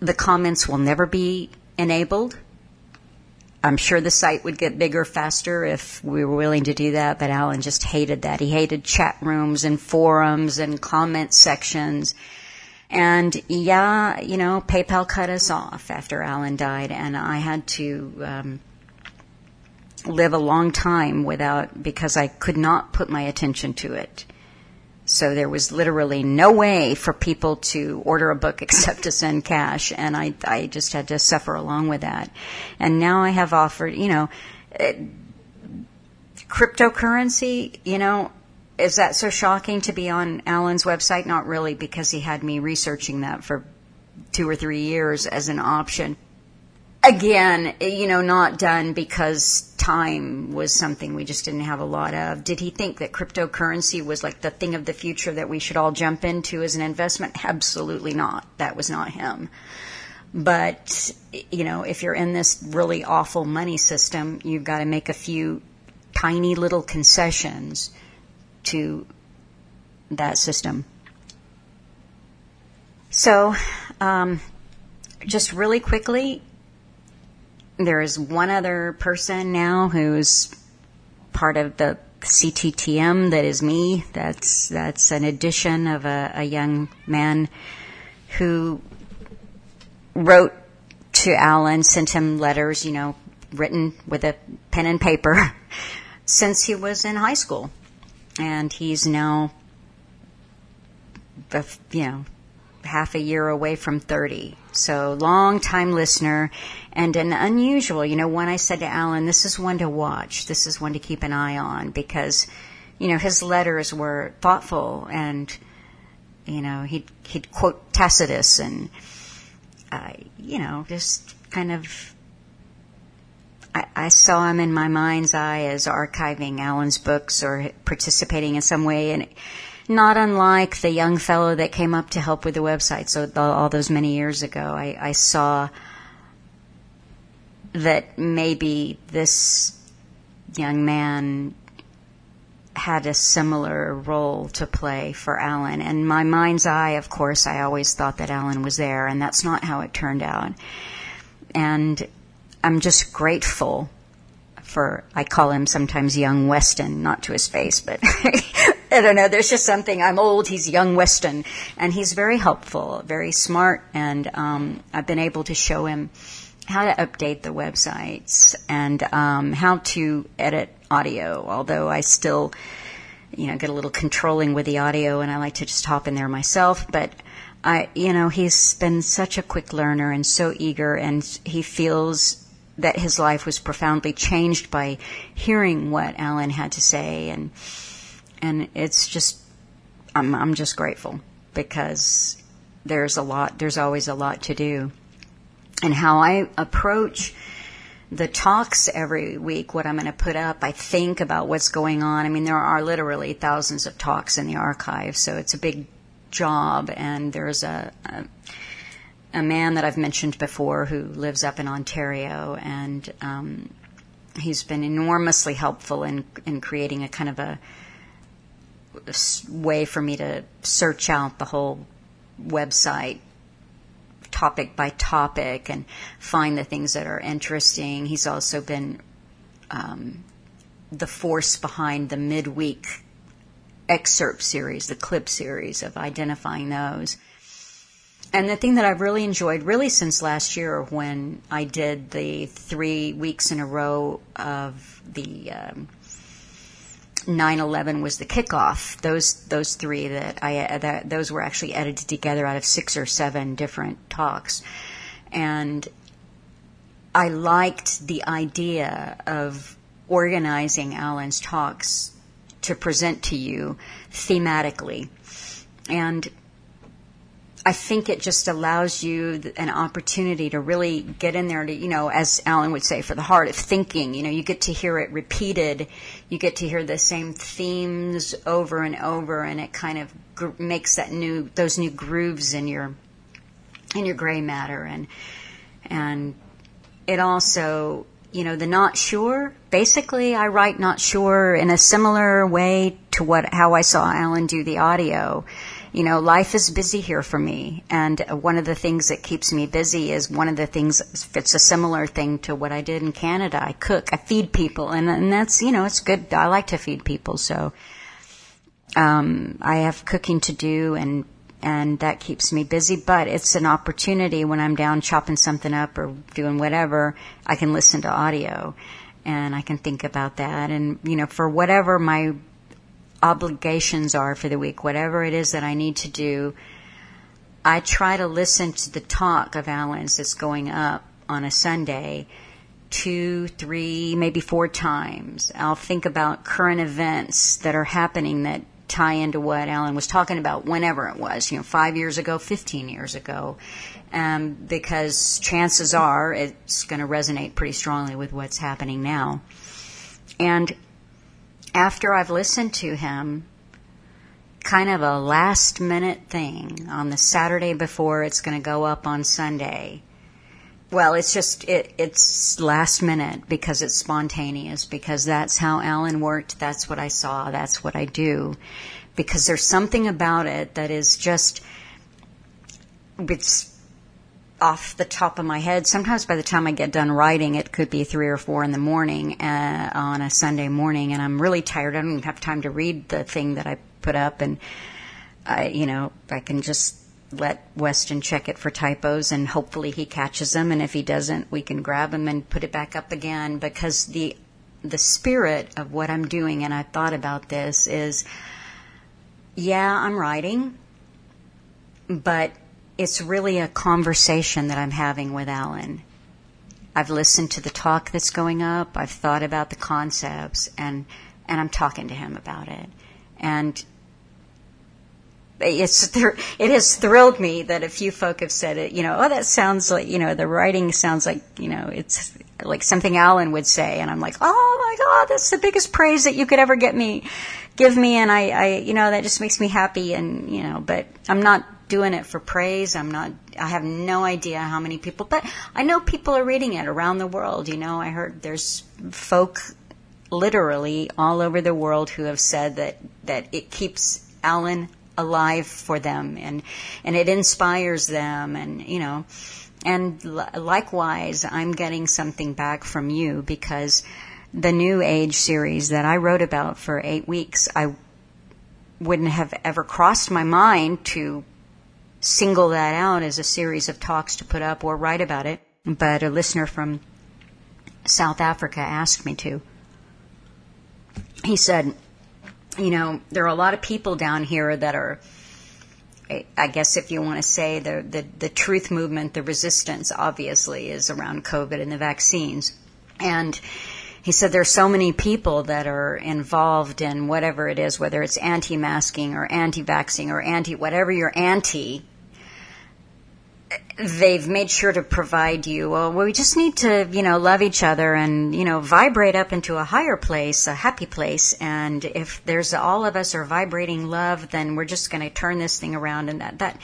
The comments will never be enabled. I'm sure the site would get bigger faster if we were willing to do that, but Alan just hated that. He hated chat rooms and forums and comment sections. And yeah, you know, PayPal cut us off after Alan died, and I had to um, live a long time without, because I could not put my attention to it. So there was literally no way for people to order a book [LAUGHS] except to send cash, and I, I just had to suffer along with that. And now I have offered, you know, it, cryptocurrency, you know, is that so shocking to be on Alan's website? Not really, because he had me researching that for two or three years as an option again, you know, not done because time was something we just didn't have a lot of. Did he think that cryptocurrency was like the thing of the future that we should all jump into as an investment? Absolutely not. That was not him. But, you know, if you're in this really awful money system, you've got to make a few tiny little concessions to that system. So, um, just really quickly, there is one other person now who's part of the CTTM that is me. That's that's an addition of a, a young man who wrote to Alan, sent him letters, you know, written with a pen and paper [LAUGHS] since he was in high school, and he's now, you know, half a year away from 30. So long time listener and an unusual, you know, one I said to Alan, this is one to watch. This is one to keep an eye on because, you know, his letters were thoughtful and, you know, he'd, he'd quote Tacitus and, uh, you know, just kind of I, saw him in my mind's eye as archiving Alan's books or participating in some way, and not unlike the young fellow that came up to help with the website. So all those many years ago, I, I saw that maybe this young man had a similar role to play for Alan. And my mind's eye, of course, I always thought that Alan was there, and that's not how it turned out. And I'm just grateful for, I call him sometimes young Weston, not to his face, but [LAUGHS] [LAUGHS] I don't know, there's just something, I'm old, he's young Weston. And he's very helpful, very smart, and um, I've been able to show him how to update the websites and um, how to edit audio, although I still, you know, get a little controlling with the audio and I like to just hop in there myself. But I, you know, he's been such a quick learner and so eager and he feels that his life was profoundly changed by hearing what Alan had to say and, and it's just, I'm, I'm just grateful because there's a lot, there's always a lot to do. And how I approach the talks every week, what I'm going to put up, I think about what's going on. I mean, there are literally thousands of talks in the archive, so it's a big job. And there's a, a, a man that I've mentioned before who lives up in Ontario, and um, he's been enormously helpful in in creating a kind of a way for me to search out the whole website topic by topic and find the things that are interesting. He's also been um, the force behind the midweek excerpt series, the clip series of identifying those. And the thing that I've really enjoyed, really since last year when I did the three weeks in a row of the um, 9/11 was the kickoff. Those those three that I that those were actually edited together out of six or seven different talks, and I liked the idea of organizing Alan's talks to present to you thematically, and I think it just allows you an opportunity to really get in there to, you know, as Alan would say, for the heart of thinking. You know, you get to hear it repeated. You get to hear the same themes over and over, and it kind of gr- makes that new, those new grooves in your, in your gray matter. And, and it also, you know, the not sure, basically I write not sure in a similar way to what, how I saw Alan do the audio you know, life is busy here for me. And one of the things that keeps me busy is one of the things, it's a similar thing to what I did in Canada. I cook, I feed people, and, and that's, you know, it's good. I like to feed people. So, um, I have cooking to do and, and that keeps me busy, but it's an opportunity when I'm down chopping something up or doing whatever, I can listen to audio and I can think about that. And, you know, for whatever my obligations are for the week, whatever it is that I need to do, I try to listen to the talk of Alan's that's going up on a Sunday two, three, maybe four times. I'll think about current events that are happening that tie into what Alan was talking about whenever it was, you know, five years ago, 15 years ago, um, because chances are it's going to resonate pretty strongly with what's happening now. And after I've listened to him, kind of a last minute thing on the Saturday before it's going to go up on Sunday. Well, it's just it, it's last minute because it's spontaneous because that's how Alan worked. That's what I saw. That's what I do. Because there's something about it that is just it's off the top of my head. Sometimes by the time I get done writing, it could be three or four in the morning uh, on a Sunday morning, and I'm really tired. I don't have time to read the thing that I put up, and I, you know, I can just let Weston check it for typos, and hopefully he catches them. And if he doesn't, we can grab them and put it back up again because the the spirit of what I'm doing, and I thought about this is, yeah, I'm writing, but it's really a conversation that I'm having with Alan. I've listened to the talk that's going up. I've thought about the concepts, and and I'm talking to him about it. And it's it has thrilled me that a few folk have said it. You know, oh, that sounds like you know the writing sounds like you know it's like something Alan would say, and I'm like, oh my god, that's the biggest praise that you could ever get me, give me, and I, I you know that just makes me happy, and you know, but I'm not doing it for praise. I'm not, I have no idea how many people, but I know people are reading it around the world. You know, I heard there's folk literally all over the world who have said that, that it keeps Alan alive for them and, and it inspires them and, you know, and likewise, I'm getting something back from you because the New Age series that I wrote about for eight weeks, I wouldn't have ever crossed my mind to single that out as a series of talks to put up or write about it. But a listener from South Africa asked me to. He said, you know, there are a lot of people down here that are, I guess if you want to say the, the, the truth movement, the resistance obviously is around COVID and the vaccines. And he said there's so many people that are involved in whatever it is, whether it's anti-masking or anti-vaxxing or anti whatever you're anti. They've made sure to provide you. Well, we just need to, you know, love each other and you know vibrate up into a higher place, a happy place. And if there's all of us are vibrating love, then we're just going to turn this thing around. And that that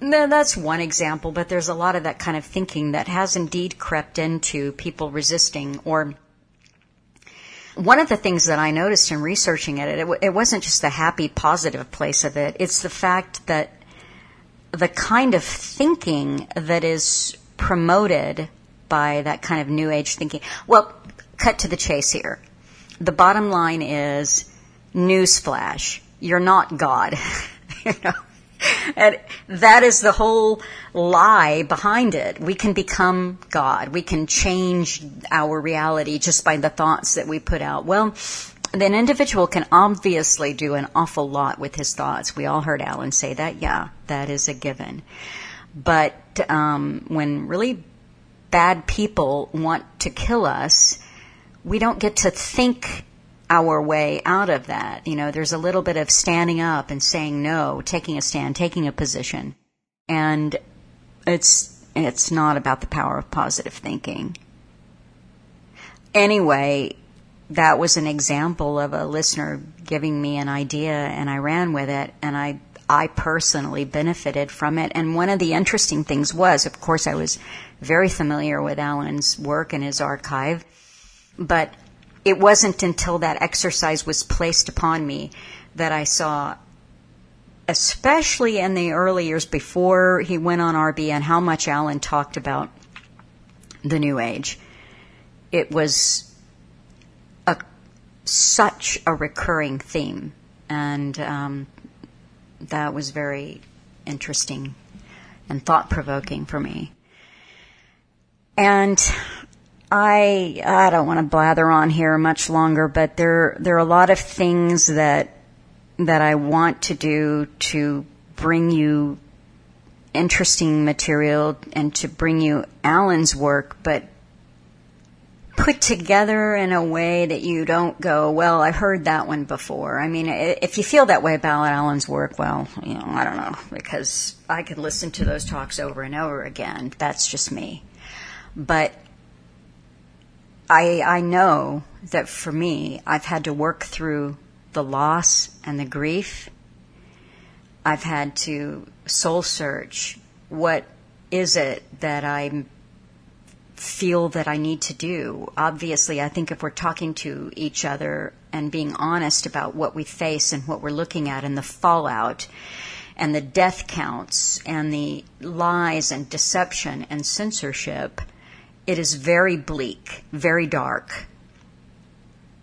that's one example, but there's a lot of that kind of thinking that has indeed crept into people resisting or one of the things that I noticed in researching it, it, it wasn't just the happy, positive place of it. It's the fact that the kind of thinking that is promoted by that kind of new age thinking. Well, cut to the chase here. The bottom line is newsflash. You're not God. [LAUGHS] you know? and that is the whole lie behind it. We can become God. We can change our reality just by the thoughts that we put out. Well, an individual can obviously do an awful lot with his thoughts. We all heard Alan say that. Yeah, that is a given. But um, when really bad people want to kill us, we don't get to think our way out of that. You know, there's a little bit of standing up and saying no, taking a stand, taking a position. And it's, it's not about the power of positive thinking. Anyway, that was an example of a listener giving me an idea and I ran with it and I I personally benefited from it. And one of the interesting things was, of course, I was very familiar with Alan's work and his archive, but it wasn't until that exercise was placed upon me that I saw, especially in the early years before he went on RBN, how much Alan talked about the New Age. It was such a recurring theme, and um, that was very interesting and thought provoking for me. And I I don't want to blather on here much longer, but there there are a lot of things that that I want to do to bring you interesting material and to bring you Alan's work, but put together in a way that you don't go, well, I heard that one before. I mean, if you feel that way about Alan's work, well, you know, I don't know, because I could listen to those talks over and over again. That's just me. But I, I know that for me, I've had to work through the loss and the grief. I've had to soul search what is it that I feel that I need to do. Obviously, I think if we're talking to each other and being honest about what we face and what we're looking at and the fallout and the death counts and the lies and deception and censorship – it is very bleak, very dark.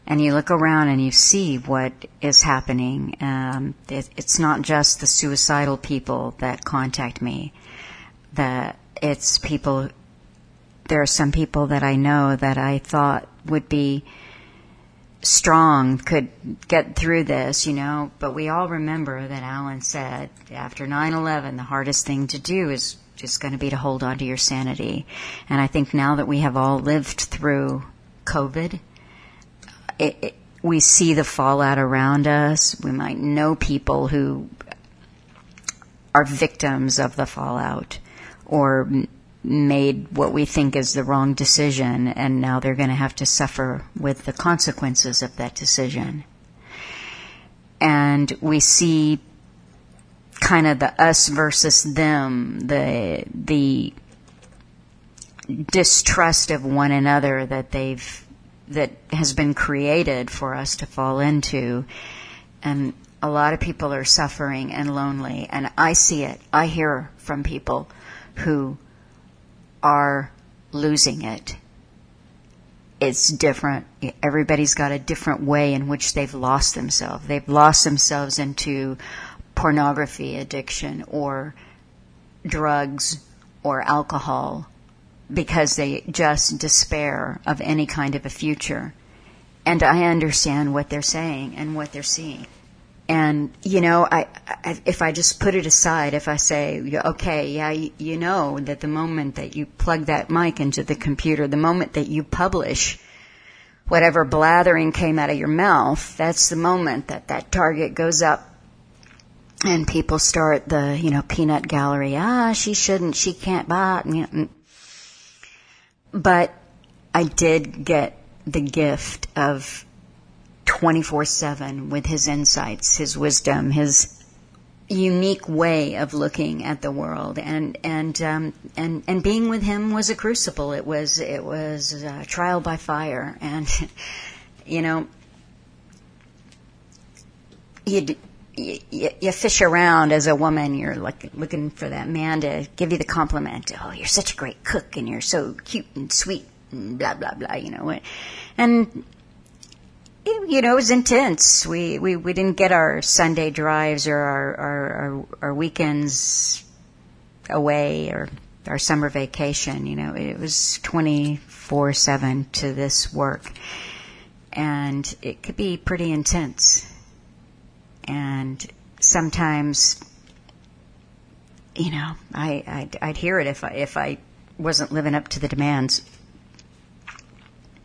And you look around and you see what is happening. Um, it, it's not just the suicidal people that contact me. That it's people. There are some people that I know that I thought would be strong, could get through this, you know. But we all remember that Alan said after 9/11, the hardest thing to do is just going to be to hold on to your sanity. And I think now that we have all lived through COVID, it, it, we see the fallout around us. We might know people who are victims of the fallout or made what we think is the wrong decision, and now they're going to have to suffer with the consequences of that decision. And we see kind of the us versus them, the the distrust of one another that they've that has been created for us to fall into and a lot of people are suffering and lonely and I see it. I hear from people who are losing it. it's different. Everybody's got a different way in which they've lost themselves. They've lost themselves into pornography addiction or drugs or alcohol because they just despair of any kind of a future. And I understand what they're saying and what they're seeing. And, you know, I, I, if I just put it aside, if I say, okay, yeah, you, you know that the moment that you plug that mic into the computer, the moment that you publish whatever blathering came out of your mouth, that's the moment that that target goes up and people start the, you know, peanut gallery. Ah, she shouldn't, she can't buy. But I did get the gift of 24 7 with his insights, his wisdom, his unique way of looking at the world. And and um, and and being with him was a crucible. It was it was trial by fire. And [LAUGHS] you know you you, fish around as a woman. You're like looking for that man to give you the compliment. Oh you're such a great cook and you're so cute and sweet and blah blah blah you know. And you know, it was intense. We, we, we didn't get our Sunday drives or our, our, our, our weekends away or our summer vacation. You know, it was 24 7 to this work. And it could be pretty intense. And sometimes, you know, I, I'd, I'd hear it if I, if I wasn't living up to the demands.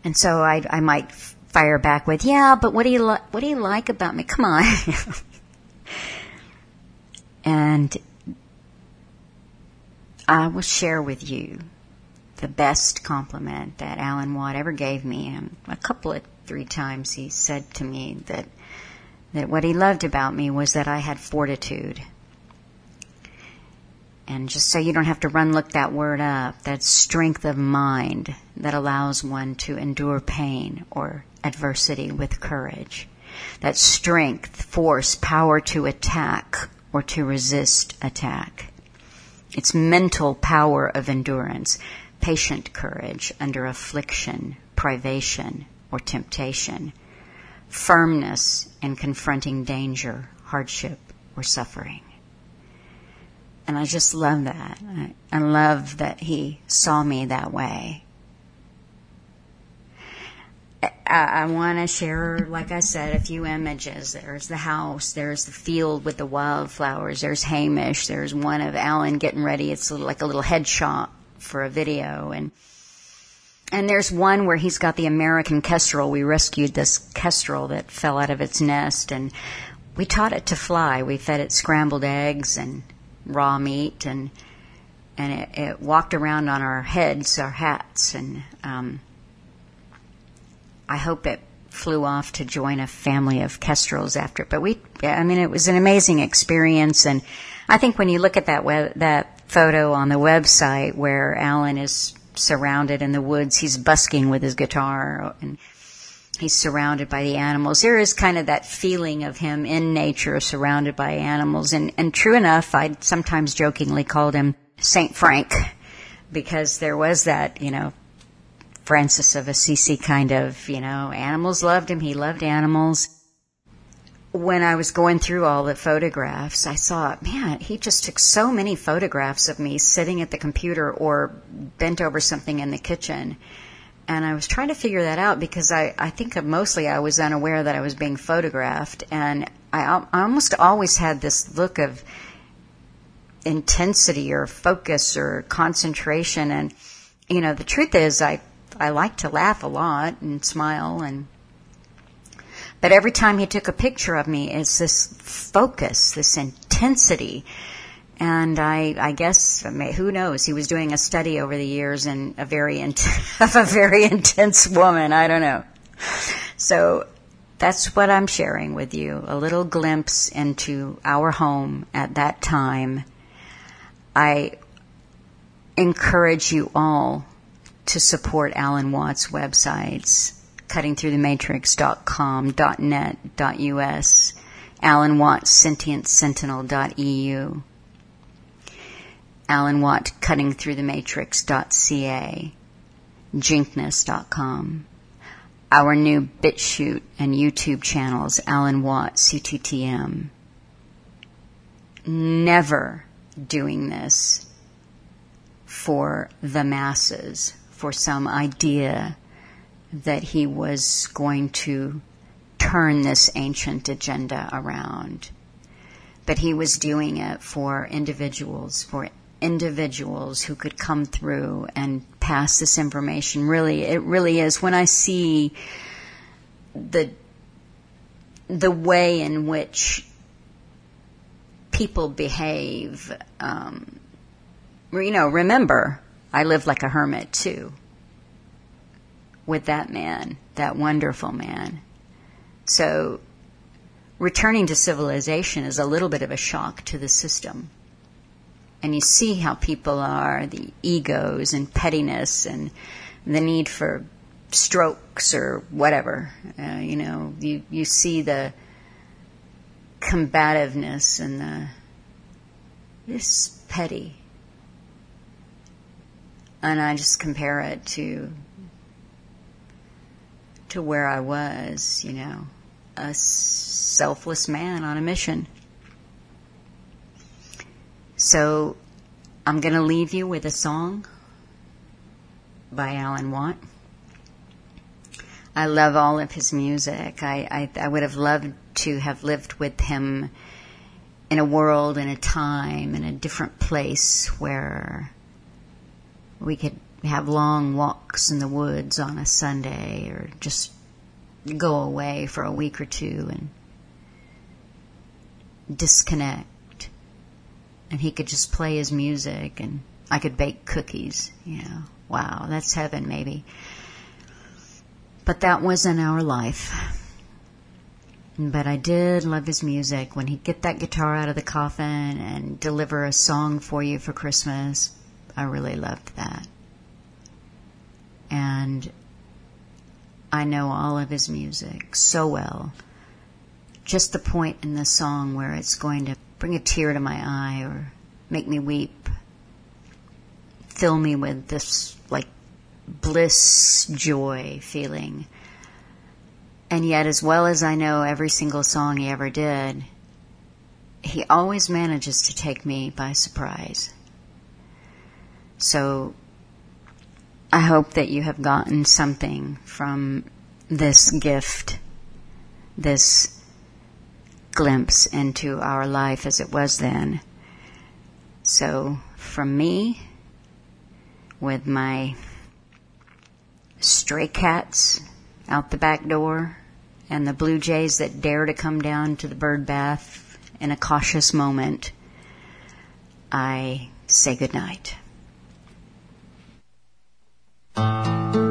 And so I, I might fire back with, "Yeah, but what do you li- what do you like about me? Come on." [LAUGHS] and I will share with you the best compliment that Alan Watt ever gave me. And a couple of three times he said to me that that what he loved about me was that I had fortitude. And just so you don't have to run look that word up, that strength of mind that allows one to endure pain or adversity with courage. That strength, force, power to attack or to resist attack. It's mental power of endurance, patient courage under affliction, privation, or temptation, firmness in confronting danger, hardship, or suffering. And I just love that. I love that he saw me that way. I, I want to share, like I said, a few images. There's the house, there's the field with the wildflowers, there's Hamish, there's one of Alan getting ready. It's like a little headshot for a video, and and there's one where he's got the American kestrel. We rescued this kestrel that fell out of its nest, and we taught it to fly. We fed it scrambled eggs and raw meat, and and it, it walked around on our heads, our hats, and um, I hope it flew off to join a family of kestrels after. But we, I mean, it was an amazing experience, and I think when you look at that web, that photo on the website where Alan is surrounded in the woods, he's busking with his guitar, and he's surrounded by the animals. There is kind of that feeling of him in nature, surrounded by animals, and and true enough, I sometimes jokingly called him Saint Frank because there was that, you know, Francis of Assisi kind of, you know, animals loved him. He loved animals. When I was going through all the photographs, I saw, man, he just took so many photographs of me sitting at the computer or bent over something in the kitchen. And I was trying to figure that out because I, I think mostly I was unaware that I was being photographed. And I, I almost always had this look of intensity or focus or concentration. And, you know, the truth is I I like to laugh a lot and smile and but every time he took a picture of me, it's this focus, this intensity. And I, I guess, who knows? He was doing a study over the years and a very, in- [LAUGHS] of a very intense woman. I don't know. So that's what I'm sharing with you. A little glimpse into our home at that time. I encourage you all to support Alan Watt's websites, cuttingthroughthematrix.com, .net, .us, Alan Watt, sentientsentinel.eu, Alan Watt, cuttingthroughthematrix.ca, jinkness.com, our new BitChute and YouTube channels, Alan Watt, CTTM. Never doing this for the masses, for some idea that he was going to turn this ancient agenda around. But he was doing it for individuals, for individuals who could come through and pass this information. Really, it really is. When I see the the way in which people behave, um, you know, remember, I lived like a hermit too with that man, that wonderful man. So returning to civilization is a little bit of a shock to the system. And you see how people are, the egos and pettiness and the need for strokes or whatever. Uh, you know, you, you see the combativeness and the this petty. And I just compare it to to where I was, you know, a selfless man on a mission. So I'm going to leave you with a song by Alan Watt. I love all of his music. I, I, I would have loved to have lived with him in a world, in a time, in a different place where we could have long walks in the woods on a Sunday or just go away for a week or two and disconnect. And he could just play his music and I could bake cookies, you know. Wow, that's heaven maybe. But that wasn't our life. But I did love his music. When he'd get that guitar out of the coffin and deliver a song for you for Christmas, I really loved that. And I know all of his music so well. Just the point in the song where it's going to bring a tear to my eye or make me weep, fill me with this like bliss, joy feeling. And yet, as well as I know every single song he ever did, he always manages to take me by surprise. So I hope that you have gotten something from this gift, this glimpse into our life as it was then. So, from me, with my stray cats out the back door and the blue jays that dare to come down to the bird bath in a cautious moment, I say good night. thank you